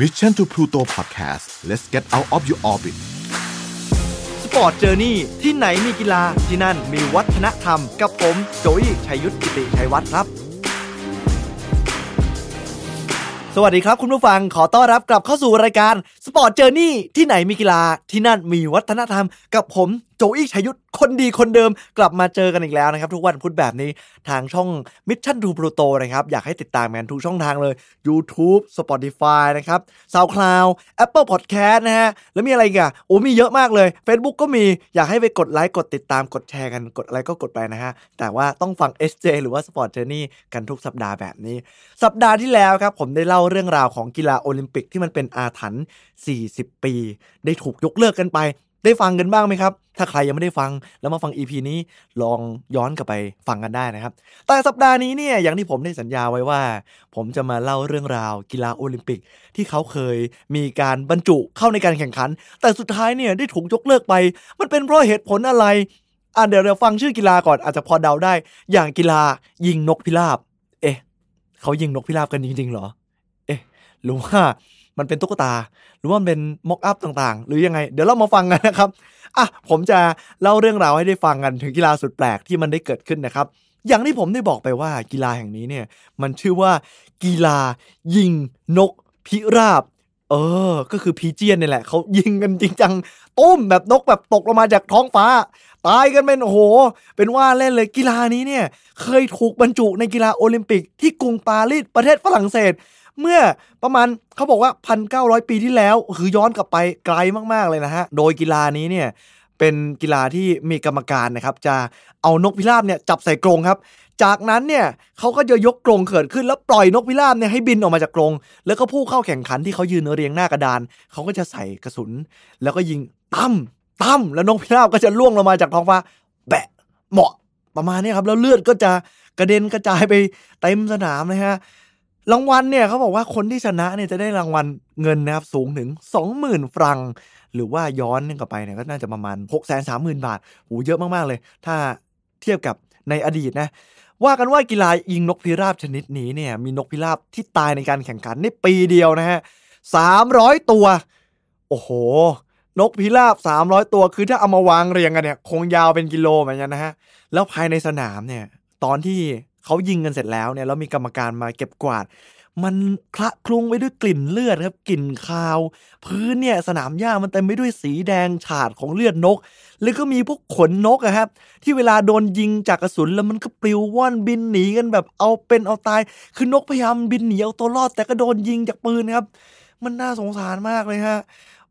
Mission to Pluto Podcast let's get out of your orbit Sport Journey ที่ไหนมีกีฬาที่นั่นมีวัฒนธรรม กับผมโจอี้ชัยยุทธกิติชัยวัฒน์ครับ สวัสดีครับคุณผู้ฟังขอต้อนรับกลับเข้าสู่รายการ Sport Journey ที่ไหนมีกีฬาที่นั่นมีวัฒนธรรม กับผมโจอี้ชัยยุทธคนดีคนเดิมกลับมาเจอกันอีกแล้วนะครับ ทุกวันพุธแบบนี้ทางช่อง Mission to Pluto นะครับ อยากให้ติดตามกันทุกช่องทางเลย YouTube Spotify นะครับ SoundCloud Apple Podcast นะฮะ แล้วมีอะไรอีกอะโอ้มีเยอะมากเลย Facebook ก็มีอยากให้ไปกดไลค์ กดติดตามกดแชร์กันกดอะไรก็กดไปนะฮะ แต่ว่าต้องฟัง SJ หรือว่า Sport Journey กันทุกสัปดาห์แบบนี้ สัปดาห์ที่แล้วครับผมได้เล่าเรื่องราวของกีฬาโอลิมปิกที่มันเป็นอาถรรพ์40 ปี ได้ถูกยกเลิกกันไป ได้ฟังกันบ้างไหมครับ ถ้าใครยังไม่ได้ฟังแล้วมาฟัง EP นี้ลองย้อนกลับไปฟังกันได้นะครับ แต่สัปดาห์นี้เนี่ยอย่างที่ผมได้สัญญาไว้ว่า ผมจะมาเล่าเรื่องราวกีฬาโอลิมปิก ที่เขาเคยมีการบรรจุเข้าในการแข่งขัน แต่สุดท้ายเนี่ยได้ถูกยกเลิกไป มันเป็นเพราะเหตุผลอะไรอะเดี๋ยวเราฟังชื่อกีฬาก่อนอาจจะพอเดาได้ อย่างกีฬายิงนกพิราบ เอ๊ะเขายิงนกพิราบกันจริงๆเหรอ เอ๊ะหรือว่า มันเป็นตุ๊กตา หรือว่ามันเป็นmockup ต่างๆ หรือยังไง เดี๋ยวเรามาฟังกันนะครับอะผมจะเล่าเรื่องราวให้ได้ฟังกันถึงกีฬาสุดแปลกที่มันได้เกิดขึ้นนะครับ อย่างที่ผมได้บอกไปว่ากีฬาแห่งนี้เนี่ยมันชื่อว่ากีฬายิงนกพิราบเออ ก็คือ pigeon นี่แหละเขายิงกันจริงจังตุ้มแบบนกแบบตกลงมาจากท้องฟ้า ตายกันเป็นโอ้โห เป็นว่าเล่นเลยกีฬานี้เนี่ย เคยถูกบรรจุในกีฬาโอลิมปิกที่กรุงปารีสประเทศฝรั่งเศส เมื่อประมาณเขาบอกว่า 1,900 ปีที่แล้ว คือย้อนกลับไปไกลมากๆเลยนะฮะ โดยกีฬานี้เนี่ยเป็นกีฬาที่มีกรรมการนะครับ จะเอานกพิราบเนี่ยจับใส่กรงครับ จากนั้นเนี่ยเขาก็จะยกกรงเกิดขึ้นแล้วปล่อยนกพิราบเนี่ยให้บินออกมาจากกรง แล้วก็ผู้เข้าแข่งขันที่เขายืนเรียงหน้ากระดานเขาก็จะใส่กระสุน แล้วก็ยิงตั้มตั้มแล้วนกพิราบก็จะล่วงลงมาจากท้องฟ้าแบะเหมาะประมาณนี้ครับแล้วเลือดก็จะกระเด็นกระจายไปเต็มสนามนะฮะ รางวัลเนี่ยเขาบอกว่าคนที่ชนะเนี่ยจะได้รางวัลเงินนะครับสูงถึง 20,000 ฟรัง หรือว่าย้อนกลับไปเนี่ยก็น่าจะประมาณ 6 3 0 0 0 0 บาทโหเยอะมาก ๆ เลย ถ้าเทียบกับในอดีตนะ ว่ากันว่ากีฬายิงนกพิราบชนิดนี้เนี่ยมีนกพิราบที่ตายในการแข่งขันในปีเดียวนะฮะ300 ตัว โอ้โห นกพิราบ 300 ตัว คือถ้าเอามาวางเรียงกันเนี่ย คงยาวเป็นกิโลเหมือนกันนะฮะ แล้วภายในสนามเนี่ย ตอนที่ เขายิงกันเสร็จแล้วเนี่ยแล้วมีกรรมการมาเก็บกวาด มันคละคลุ้งไปด้วยกลิ่นเลือดครับกลิ่นคาว พื้นเนี่ยสนามหญ้ามันเต็มไปด้วยสีแดงฉาดของเลือดนก แล้วก็มีพวกขนนกอะครับ ที่เวลาโดนยิงจากกระสุนแล้วมันก็ปลิวว่อนบินหนีกันแบบเอาเป็นเอาตาย คือนกพยายามบินหนีเอาตัวรอด แต่ก็โดนยิงจากปืนครับ มันน่าสงสารมากเลยฮะ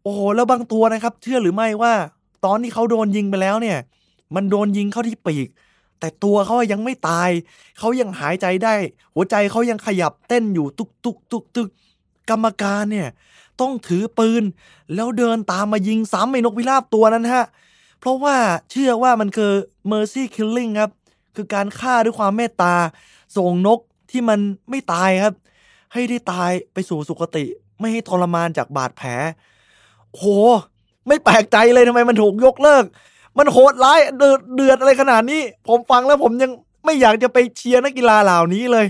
โอ้โหแล้วบางตัวนะครับ เชื่อหรือไม่ว่า ตอนที่เขาโดนยิงไปแล้วเนี่ย มันโดนยิงเข้าที่ปีก แต่ตัวเขายังไม่ตาย เขายังหายใจได้ หัวใจเขายังขยับเต้นอยู่ตุกตุกตุกตุกกรรมการเนี่ย ต้องถือปืน แล้วเดินตามมายิงซ้ำไอ้นกพิราบตัวนั้นฮะ เพราะว่าเชื่อว่ามันคือ mercy killing ครับ คือการฆ่าด้วยความเมตตา ส่งนกที่มันไม่ตายครับ ให้ได้ตายไปสู่สุคติ ไม่ให้ทรมานจากบาดแผลโห ไม่แปลกใจเลยทำไมมันถูกยกเลิก มันโหดร้ายเดือดอะไรขนาดนี้ ผมฟังแล้วผมยังไม่อยากจะไปเชียร์นักกีฬาเหล่านี้เลย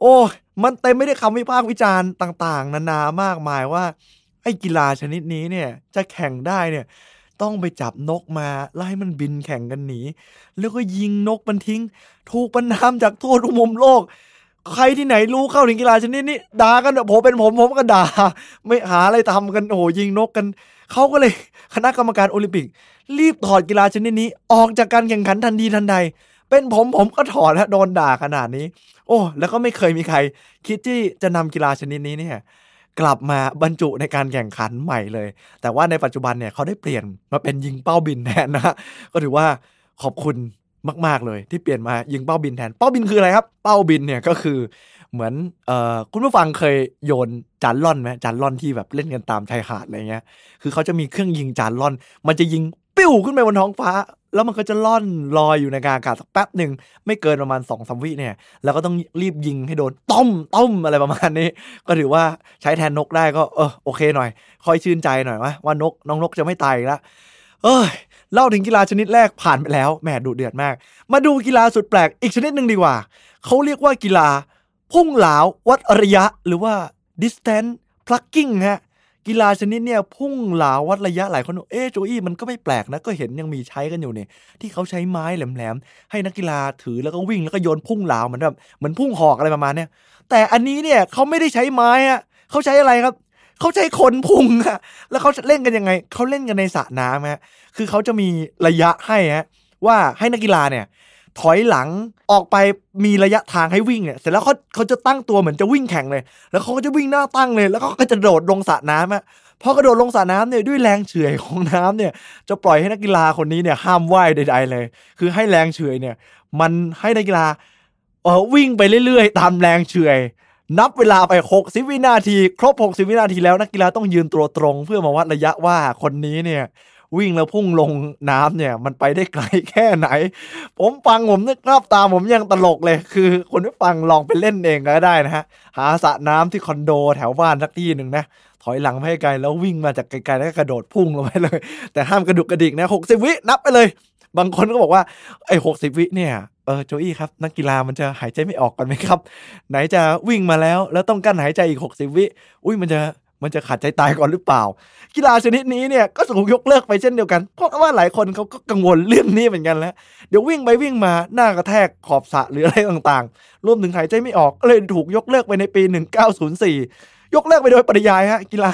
โอ้ มันเต็มไม่ได้คำวิพากษ์วิจารณ์ต่าง ๆ นานามากมายว่า ไอ้กีฬาชนิดนี้เนี่ยจะแข่งได้เนี่ยต้องไปจับนกมาแล้วให้มันบินแข่งกันหนี แล้วก็ยิงนกมันทิ้ง ถูกประนามจากทั่วทุกมุมโลก ใครที่ไหนรู้เข้าถึงกีฬาชนิดนี้ด่ากันผมเป็นผมผมก็ด่า ไม่หาอะไรทำกันโอ้ยิงนกกัน เขาก็เลยคณะกรรมการโอลิมปิก รีบถอดกีฬาชนิดนี้ ออกจากการแข่งขันทันทีทันใด เป็นผมผมก็ถอดฮะโดนด่าขนาดนี้ โอ้ แล้วก็ไม่เคยมีใคร คิดที่จะนำกีฬาชนิดนี้เนี่ยกลับมาบรรจุในการแข่งขันใหม่เลย แต่ว่าในปัจจุบันเนี่ยเขาได้เปลี่ยนมาเป็นยิงเป้าบินแทนนะฮะก็ถือว่าขอบคุณมาก ๆ เลยที่เปลี่ยนมายิงเป้าบินแทน เป้าบินคืออะไรครับ เป้าบินเนี่ยก็คือ เหมือนเอ่อคุณผู้ฟังเคยโยนจานล่อนไหมจานล่อนที่แบบเล่นกันตามชายหาดอะไรเงี้ย คือเขาจะมีเครื่องยิงจานล่อน มันจะยิงปิ้วขึ้นไปบนท้องฟ้า แล้วมันก็จะล่อนลอยอยู่ในอากาศสักแป๊บหนึ่งไม่เกินประมาณ2องสามวิเนี่ย แล้วก็ต้องรีบยิงให้โดนต้มต้มอะไรประมาณนี้ ก็ถือว่าใช้แทนนกได้ก็เออโอเคหน่อย ค่อยชื่นใจหน่อยว่าว่านกน้องนกจะไม่ตายแล้วเอ้ยเล่าถึงกีฬาชนิดแรกผ่านไปแล้วแหมดุเดือดมาก มาดูกีฬาสุดแปลกอีกชนิดหนึ่งดีกว่าเขาเรียกว่ากีฬา พุ่งเหลาวัดระยะหรือว่า distance พลักกิ้งฮะกีฬาชนิดเนี่ยพุ่งเหลาวัดระยะหลายคนเอ๊โจอี้มันก็ไม่แปลกนะ ก็เห็นยังมีใช้กันอยู่เนี่ยที่เขาใช้ไม้แหลมๆ ให้นักกีฬาถือแล้วก็วิ่งแล้วก็โยนพุ่งเหลาเหมือนแบบเหมือนพุ่งหอกอะไรประมาณเนี้ยแต่อันนี้เนี่ยเขาไม่ได้ใช้ไม้อะเขาใช้อะไรครับเขาใช้คนพุ่งอะแล้วเขาเล่นกันยังไงเขาเล่นกันในสระน้ำฮะคือเขาจะมีระยะให้ฮะว่าให้นักกีฬาเนี่ย ถอยหลังออกไปมีระยะทางให้วิ่งเนี่ยเสร็จแล้วเขาเขาจะตั้งตัวเหมือนจะวิ่งแข่งเลย แล้วเขาก็จะวิ่งหน้าตั้งเลย แล้วก็จะโดดลงสระน้ำอะพอกระโดดลงสระน้ำเนี่ยด้วยแรงเฉื่อยของน้ำเนี่ย จะปล่อยให้นักกีฬาคนนี้เนี่ยห้ามว่ายใด ๆ เลย คือให้แรงเฉื่อยเนี่ย มันให้นักกีฬาเออวิ่งไปเรื่อยๆ ตามแรงเฉื่อยนับเวลาไป 60 วินาที ครบ 60 วินาทีแล้วนักกีฬาต้องยืนตัวตรง เพื่อมาวัดระยะว่าคนนี้เนี่ย วิ่งแล้วพุ่งลงน้ำเนี่ย มันไปได้ไกลแค่ไหน ผมฟังผมนึกภาพตามผมยังตลกเลย คือคนที่ฟังลองไปเล่นเองก็ได้นะฮะ หาสระน้ำที่คอนโดแถวบ้านสักที่หนึ่งนะถอยหลังไปให้ไกลแล้ววิ่งมาจากไกลๆแล้วก็กระโดดพุ่งลงไปเลย แต่ห้ามกระดุกกระดิกนะหกสิบวินับไปเลย บางคนก็บอกว่าไอ้หกสิบวิเนี่ยเออโจอี้ครับนักกีฬามันจะหายใจไม่ออกกันไหมครับ ไหนจะวิ่งมาแล้ว แล้วต้องกั้นหายใจอีกหกสิบวิ อุ้ยมันจะ มันจะขาดใจตายก่อนหรือเปล่า กีฬาชนิดนี้เนี่ยก็ถูกยกเลิกไปเช่นเดียวกัน เพราะว่าหลายคนเขาก็กังวลเรื่องนี้เหมือนกันแล้ว เดี๋ยววิ่งไปวิ่งมาหน้ากระแทกขอบสะหรืออะไรต่างๆ รวมถึงหายใจไม่ออกก็เลยถูกยกเลิกไปในปี 1904 ยกเลิกไปโดยปริยายฮะกีฬา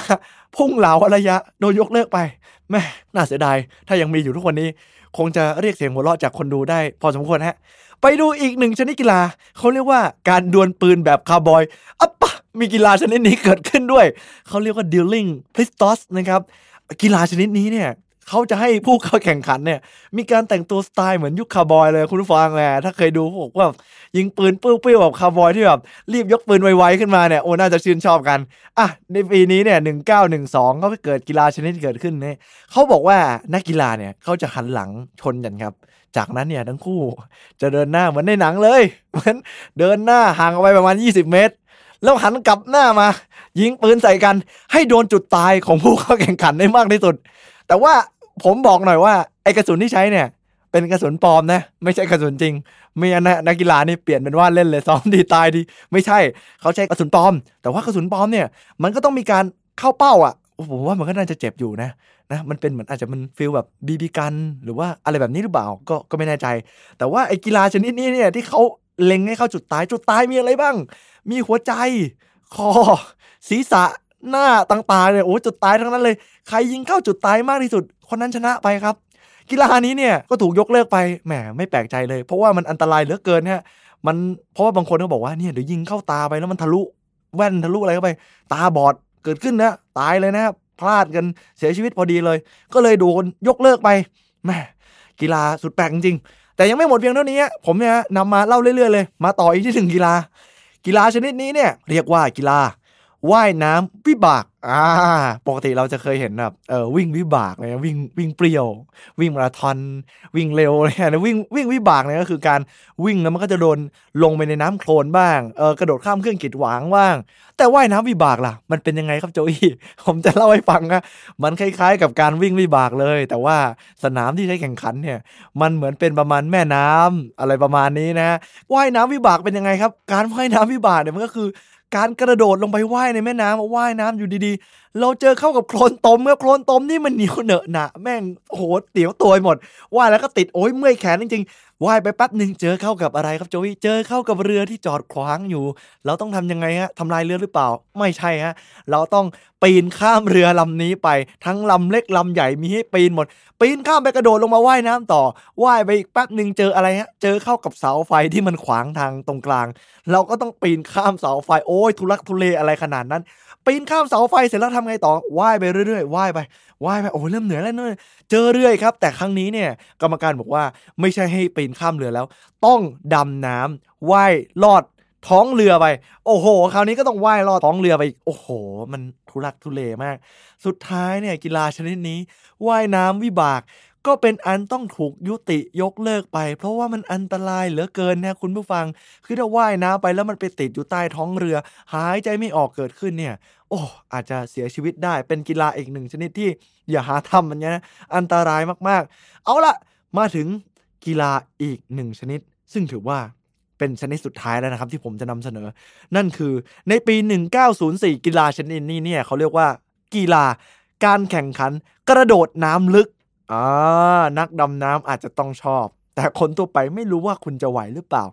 พุ่งเหลาระยะโดนยกเลิกไปแม่น่าเสียดายถ้ายังมีอยู่ทุกวันนี้ คงจะเรียกเสียงหัวเราะจากคนดูได้ พอสมควรฮะ ไปดูอีกหนึ่งชนิดกีฬาเขาเรียกว่าการดวลปืนแบบคาวบอยอะป่ะ มีกีฬาชนิดนี้เกิดขึ้นด้วย เขาเรียกว่า dueling pistols นะครับ กีฬาชนิดนี้เนี่ยเขาจะให้ผู้เข้าแข่งขันเนี่ย มีการแต่งตัวสไตล์เหมือนยุคคาวบอยเลยคุณฟังแหละถ้าเคยดูพวกว่ายิงปืนเปื้ยวๆแบบคาวบอยที่แบบรีบยกปืนไวๆขึ้นมาเนี่ยโอ้น่าจะชื่นชอบกันอะในปีนี้เนี่ยหนึ่งเก้าหนึ่งสองก็เกิดกีฬาชนิดเกิดขึ้นเนี่ยเขาบอกว่านักกีฬาเนี่ยเขาจะหันหลังชนกันครับ จากนั้นเนี่ยทั้งคู่ จะเดินหน้าเหมือนในหนังเลยเหมือนเดินหน้าห่างออกไปประมาณ 20 เมตร แล้วหันกลับหน้ามา ยิงปืนใส่กัน ให้โดนจุดตายของผู้เข้าแข่งขันได้มากที่สุด แต่ว่าผมบอกหน่อยว่าไอ้กระสุนที่ใช้เนี่ย เป็นกระสุนปลอมนะ ไม่ใช่กระสุนจริงไม่งั้นนะนักกีฬานี่เปลี่ยนเป็นว่าเล่นเลยซ้อมดีตายดี ไม่ใช่เขาใช้กระสุนปลอม แต่ว่ากระสุนปลอมเนี่ย มันก็ต้องมีการเข้าเป้าอะผมว่ามันก็น่าจะเจ็บอยู่นะนะมันเป็นเหมือนอาจจะมันฟีลแบบบีบีกัน หรือว่าอะไรแบบนี้หรือเปล่าก็ก็ไม่แน่ใจ แต่ว่าไอ้กีฬาชนิดนี้เนี่ยที่เขา เล็งให้เข้าจุดตาย จุดตายมีอะไรบ้าง มีหัวใจ คอ ศีรษะหน้าต่างๆเนี่ยโอ้จุดตายทั้งนั้นเลย ใครยิงเข้าจุดตายมากที่สุด คนนั้นชนะไปครับ กีฬานี้เนี่ยก็ถูกยกเลิกไปแหมไม่แปลกใจเลย เพราะว่ามันอันตรายเหลือเกินฮะมันเพราะว่าบางคนก็บอกว่าเนี่ยเดี๋ยวยิงเข้าตาไปแล้วมันทะลุแว่นทะลุอะไรเข้าไป ตาบอดเกิดขึ้นนะตายเลยนะครับพลาดกันเสียชีวิตพอดีเลย ก็เลยโดนยกเลิกไปแหม่กีฬาสุดแปลกจริง แต่ยังไม่หมดเพียงเท่านี้ ผมเนี่ยนำมาเล่าเรื่อยๆเลย มาต่ออีกที่ถึงกีฬา กีฬาชนิดนี้เนี่ยเรียกว่ากีฬา ว่ายน้ำวิบาก อ่า ปกติเราจะเคยเห็นแบบเออวิ่งวิบากเลยวิ่งวิ่งเปรี้ยว วิ่งมาราธอนวิ่งเร็วอะไรเงี้ยวิ่งวิ่งวิบากเนี่ยก็คือการวิ่งแล้วมันก็จะโดนลงไปในน้ำโคลนบ้างเออกระโดดข้ามเครื่องกีดขวางบ้าง แต่ว่ายน้ำวิบากล่ะ มันเป็นยังไงครับโจอี้ผมจะเล่าให้ฟังนะมันคล้ายๆ กับการวิ่งวิบากเลย แต่ว่าสนามที่ใช้แข่งขันเนี่ย มันเหมือนเป็นประมาณแม่น้ำอะไรประมาณนี้นะว่ายน้ำวิบากเป็นยังไงครับ การว่ายน้ำวิบากเนี่ยมันก็คือ การกระโดดลงไปว่ายในแม่น้ำว่ายน้ำอยู่ดีเราเจอเข้ากับโคลนตมเมื่อโคลนตมนี่มันเหนียวเหนอะหนะแม่งโอ้โหเตี๋ยวตัวหมด ว่ายแล้วก็ติดโอ้ยเมื่อยแขนจริงๆว่ายไปแป๊บหนึ่งเจอเข้ากับอะไรครับโจวี่เจอเข้ากับเรือที่จอดขวางอยู่ เราต้องทำยังไงฮะทำลายเรือหรือเปล่า ไม่ใช่ฮะเราต้องปีนข้ามเรือลำนี้ไป ทั้งลำเล็กลำใหญ่มีให้ปีนหมด ปีนข้ามไปกระโดดลงมาว่ายน้ำต่อว่ายไปอีกแป๊บหนึ่งเจออะไรฮะเจอเข้ากับเสาไฟที่มันขวางทางตรงกลาง เราก็ต้องปีนข้ามเสาไฟโอ้ยทุลักทุเลอะไรขนาดนั้น ปีนข้ามเสาไฟเสร็จแล้วทำไงต่อว่ายไปเรื่อยๆว่ายไปว่ายไปโอ้เริ่มเหนื่อยแล้วเนี่ยเจอเรื่อยครับ แต่ครั้งนี้เนี่ยกรรมการบอกว่าไม่ใช่ให้ปีนข้ามเรือแล้ว ต้องดำน้ำว่ายลอดท้องเรือไป โอ้โห คราวนี้ก็ต้องว่ายลอดท้องเรือไป โอ้โห มันทุรักทุเลมาก สุดท้ายเนี่ยกีฬาชนิดนี้ว่ายน้ำวิบาก ก็เป็นอันต้องถูกยุติยกเลิกไป เพราะว่ามันอันตรายเหลือเกินนะคุณผู้ฟัง คือถ้าว่ายน้ำไปแล้วมันไปติดอยู่ใต้ท้องเรือ หายใจไม่ออกเกิดขึ้นเนี่ย โอ้ อาจจะเสียชีวิตได้เป็นกีฬาอีกหนึ่งชนิดที่อย่าหาทำมันเนี้ยนะอันตรายมากๆ เอาละมาถึงกีฬาอีกหนึ่งชนิด ซึ่งถือว่าเป็นชนิดสุดท้ายแล้วนะครับที่ผมจะนำเสนอ นั่นคือในปี 1904 กีฬาชนิดนี้เนี่ยเขาเรียกว่ากีฬาการแข่งขันกระโดดน้ำลึก อ่านักดำน้ำอาจจะต้องชอบ แต่คนทั่วไปไม่รู้ว่าคุณจะไหวหรือเปล่า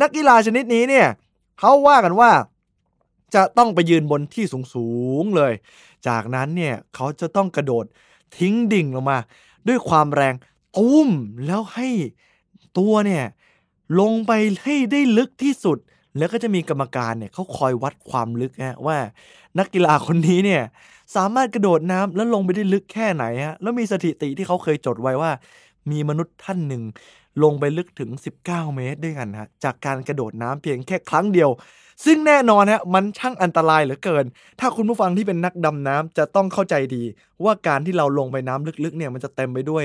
นักกีฬาชนิดนี้เนี่ยเขาว่ากันว่าจะต้องไปยืนบนที่สูงๆเลย จากนั้นเนี่ยเขาจะต้องกระโดดทิ้งดิ่งลงมา ด้วยความแรงตุ้มแล้วให้ตัวเนี่ยลงไปให้ได้ลึกที่สุด แล้วก็จะมีกรรมการเนี่ยเขาคอยวัดความลึกฮะว่า นักกีฬาคนนี้เนี่ย สามารถกระโดดน้ำแล้วลงไปได้ลึกแค่ไหนฮะแล้วมีสถิติที่เขาเคยจดไว้ว่า มีมนุษย์ท่านหนึ่ง ลงไปลึกถึง 19 เมตรด้วยกันฮะจากการกระโดดน้ำเพียงแค่ครั้งเดียว ซึ่งแน่นอนฮะมันช่างอันตรายเหลือเกิน ถ้าคุณผู้ฟังที่เป็นนักดำน้ำจะต้องเข้าใจดี ว่าการที่เราลงไปน้ำลึกๆเนี่ยมันจะเต็มไปด้วย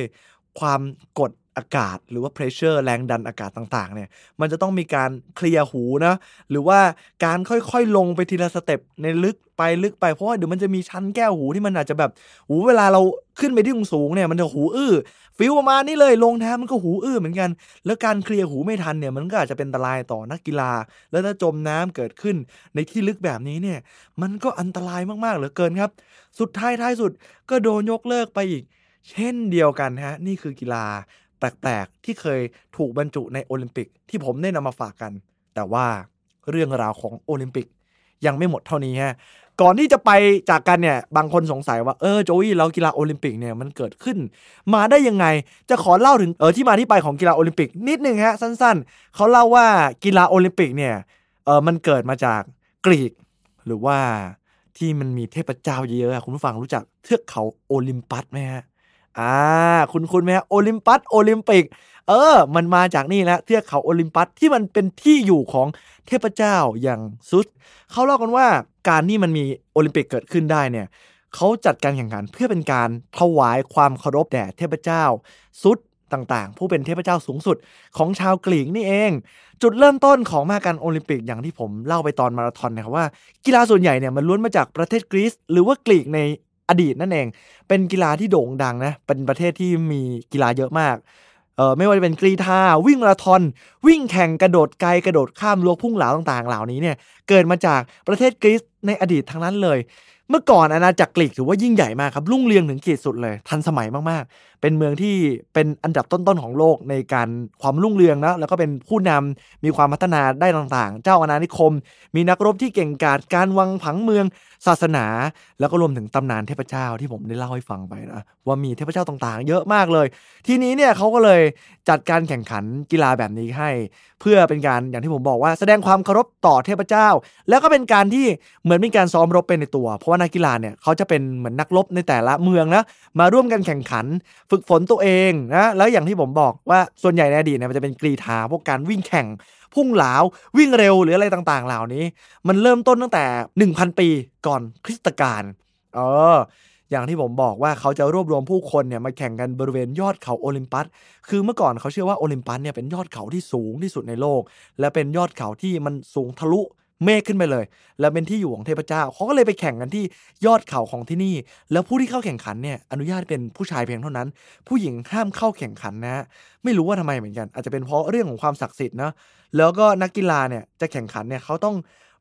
ความกด อากาศหรือว่า pressure แรงดันอากาศต่างๆเนี่ยมันจะต้องมีการเคลียร์หูนะ หรือว่าการค่อยๆลงไปทีละ step ในลึกไปลึกไปเพราะว่าเดี๋ยวมันจะมีชั้นแก้วหูที่มันอาจจะแบบหูเวลาเราขึ้นไปที่สูงเนี่ยมันจะหูอื้อ feel ประมาณนี้เลยลงน้ำมันก็หูอื้อเหมือนกัน แล้วการเคลียร์หูไม่ทันเนี่ยมันก็อาจจะเป็นอันตรายต่อนักกีฬา แล้วถ้าจมน้ำเกิดขึ้นในที่ลึกแบบนี้เนี่ยมันก็อันตรายมากๆเหลือเกินครับ สุดท้ายท้ายสุดก็โดนยกเลิกไปอีก เช่นเดียวกันฮะนี่คือกีฬา แปลกๆ ที่เคยถูกบรรจุในโอลิมปิกที่ผมได้นำมาฝากกัน แต่ว่าเรื่องราวของโอลิมปิกยังไม่หมดเท่านี้ฮะ ก่อนที่จะไปจากกันเนี่ย บางคนสงสัยว่า เออโจอี้แล้วกีฬาโอลิมปิกเนี่ยมันเกิดขึ้น มาได้ยังไง จะขอเล่าถึงเออที่มาที่ไปของกีฬาโอลิมปิกนิดนึงฮะสั้นๆ เขาเล่าว่ากีฬาโอลิมปิกเนี่ยเออมันเกิดมาจากกรีก หรือว่าที่มันมีเทพเจ้าเยอะๆคุณผู้ฟังรู้จักเทือกเขาโอลิมปัสไหมฮะ อ่า คุณคุณไหมฮะโอลิมปัสโอลิมปิก เออ มันมาจากนี่แหละเทือกเขาโอลิมปัสที่มันเป็นที่อยู่ของเทพเจ้าอย่างซุสเขาเล่ากันว่าการที่มันมีโอลิมปิกเกิดขึ้นได้เนี่ยเขาจัดการแข่งขันเพื่อเป็นการถวายความเคารพแด่เทพเจ้าซุสต่างๆ ผู้เป็นเทพเจ้าสูงสุดของชาวกรีกนี่เอง จุดเริ่มต้นของมาการโอลิมปิกอย่างที่ผมเล่าไปตอนมาราธอนนะครับว่า กีฬาส่วนใหญ่เนี่ยมันล้วนมาจากประเทศกรีซหรือว่ากรีกใน อดีตนั่นเอง เป็นกีฬาที่โด่งดังนะ เป็นประเทศที่มีกีฬาเยอะมาก เออไม่ว่าจะเป็นกรีธาวิ่งมาราธอน วิ่งแข่งกระโดดไกลกระโดดข้ามรั้วพุ่งเหลาต่างๆ เหล่านี้เนี่ยเกิดมาจากประเทศกรีซในอดีตทั้งนั้นเลย เมื่อก่อนอาณาจักรกรีกถือว่ายิ่งใหญ่มากครับรุ่งเรืองถึงขีดสุดเลย ทันสมัยมากๆ เป็นเมืองที่เป็นอันดับต้นๆของโลกในการความรุ่งเรืองนะแล้วก็เป็นผู้นำมีความพัฒนาได้ต่างๆ เจ้าอาณานิคม มีนักรบที่เก่งกาจการวางผังเมือง ศาสนา แล้วก็รวมถึงตำนานเทพเจ้าที่ผมได้เล่าให้ฟังไปนะว่ามีเทพเจ้าต่างๆ เยอะมากเลย ทีนี้เนี่ยเขาก็เลยจัดการแข่งขันกีฬาแบบนี้ให้ เพื่อเป็นการอย่างที่ผมบอกว่าแสดงความเคารพต่อเทพเจ้า แล้วก็เป็นการที่เหมือนเป็นการซ้อมรบเป็นในตัว เพราะว่านักกีฬาเนี่ยเขาจะเป็นเหมือนนักรบในแต่ละเมืองนะมาร่วมกันแข่งขัน ฝึกฝนตัวเองนะแล้วอย่างที่ผมบอกว่าส่วนใหญ่ในอดีตเนี่ยมันจะเป็นกรีธาพวกการวิ่งแข่งพุ่งเหลาวิ่งเร็วหรืออะไรต่างๆ เหล่านี้ มันเริ่มต้นตั้งแต่ 1,000 ปีก่อนคริสตกาลเออ อย่างที่ผมบอกว่าเขาจะรวบรวมผู้คนเนี่ยมาแข่งกันบริเวณยอดเขาโอลิมปัส คือเมื่อก่อนเขาเชื่อว่าโอลิมปัสเนี่ยเป็นยอดเขาที่สูงที่สุดในโลก และเป็นยอดเขาที่มันสูงทะลุ เมฆขึ้นไปเลย และเป็นที่อยู่ของเทพเจ้าเขาก็เลยไปแข่งกันที่ยอดเขาของที่นี่ แล้วผู้ที่เข้าแข่งขันเนี่ยอนุญาตเป็นผู้ชายเพียงเท่านั้น ผู้หญิงห้ามเข้าแข่งขันนะไม่รู้ว่าทำไมเหมือนกัน อาจจะเป็นเพราะเรื่องของความศักดิ์สิทธิ์นะแล้วก็นักกีฬาเนี่ยจะแข่งขันเนี่ยเขาต้อง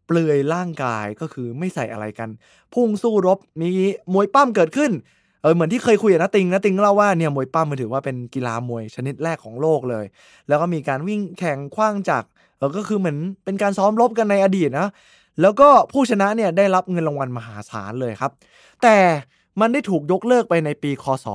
เปลือยร่างกายก็คือไม่ใส่อะไรกัน พุ่งสู้รบมีมวยปั้มเกิดขึ้น เออเหมือนที่เคยคุยกับนัติงนัติงเล่าว่าเนี่ยมวยปั้มมันถือว่าเป็นกีฬามวยชนิดแรกของโลกเลย แล้วก็มีการวิ่งแข่งคว้างจักรเออก็คือเหมือนเป็นการซ้อมรบกันในอดีตนะแล้วก็ผู้ชนะเนี่ยได้รับเงินรางวัลมหาศาลเลยครับ แต่มันได้ถูกยกเลิกไปในปีคศ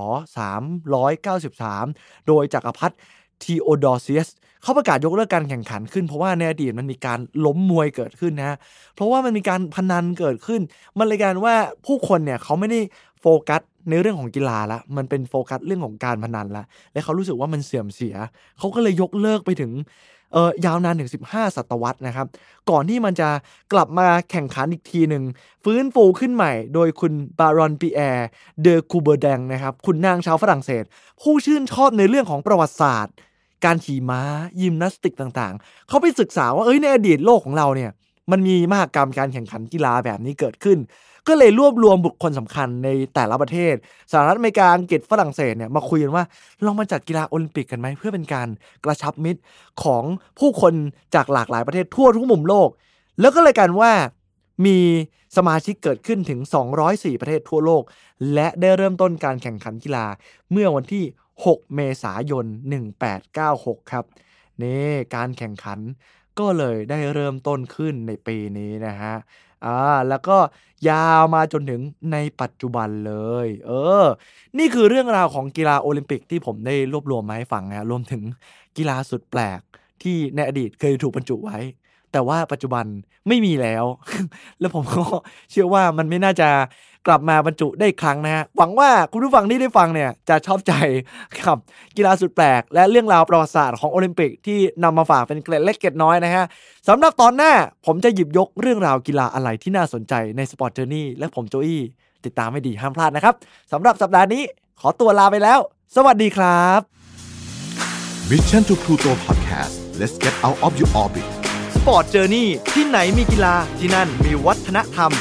393 โดยจักรพรรดิทีโอดอเซียสเขาประกาศยกเลิกการแข่งขันขึ้นเพราะว่าในอดีตมันมีการล้มมวยเกิดขึ้นนะ เพราะว่ามันมีการพนันเกิดขึ้น มันเลยการว่าผู้คนเนี่ยเขาไม่ได้โฟกัส ในเรื่องของกีฬาละมันเป็นโฟกัสเรื่องของการพนันละและเขารู้สึกว่ามันเสื่อมเสีย เขาก็เลยยกเลิกไปถึงเออยาวนานถึง 15 ศตวรรษนะครับ ก่อนที่มันจะกลับมาแข่งขันอีกทีหนึ่ง ฟื้นฟูขึ้นใหม่ โดยคุณบารอนปีแยร์เดอกูแบร์แต็งนะครับ ขุนนางชาวฝรั่งเศส ผู้ชื่นชอบในเรื่องของประวัติศาสตร์ การขี่ม้า ยิมนาสติกต่างๆ เขาไปศึกษาว่าเอ้ยในอดีตโลกของเราเนี่ยมันมีมหกรรมการแข่งขันกีฬาแบบนี้เกิดขึ้น ก็เลยรวบรวมบุคคลสำคัญในแต่ละประเทศสหรัฐอเมริกาอังกฤษฝรั่งเศสเนี่ยมาคุยกันว่าลองมาจัดกีฬาโอลิมปิกกันไหมเพื่อเป็นการกระชับมิตรของผู้คนจากหลากหลายประเทศทั่วทุกมุมโลก แล้วก็เลยกันว่ามีสมาชิกเกิดขึ้นถึง 204 ประเทศทั่วโลก และได้เริ่มต้นการแข่งขันกีฬาเมื่อวันที่ 6 เมษายน 1896 ครับนี่การแข่งขันก็เลยได้เริ่มต้นขึ้นในปีนี้นะฮะ อ่าแล้วก็ยาวมาจนถึงในปัจจุบันเลย เออ นี่คือเรื่องราวของกีฬาโอลิมปิกที่ผมได้รวบรวมมาให้ฟังนะรวมถึงกีฬาสุดแปลกที่ในอดีตเคยถูกบรรจุไว้ แต่ว่าปัจจุบันไม่มีแล้ว แล้วผมก็เชื่อว่ามันไม่น่าจะ กลับมาบรรจุได้อีกครั้งนะฮะหวังว่าคุณผู้ฟังที่ได้ฟังเนี่ยจะชอบใจกับกีฬาสุดแปลก และเรื่องราวประวัติศาสตร์ของโอลิมปิกที่นำมาฝากเป็นเกร็ดเล็กเกร็ดน้อยนะฮะสำหรับตอนหน้าผมจะหยิบยกเรื่องราวกีฬาอะไรที่น่าสนใจใน Sport Journey และผมโจอี้ติดตามให้ดีห้ามพลาดนะครับสำหรับสัปดาห์นี้ขอตัวลาไปแล้ว สวัสดีครับ Mission to Pluto Podcast let's get out of your orbit Sport Journey ที่ไหนมีกีฬาที่นั่นมีวัฒนธรรม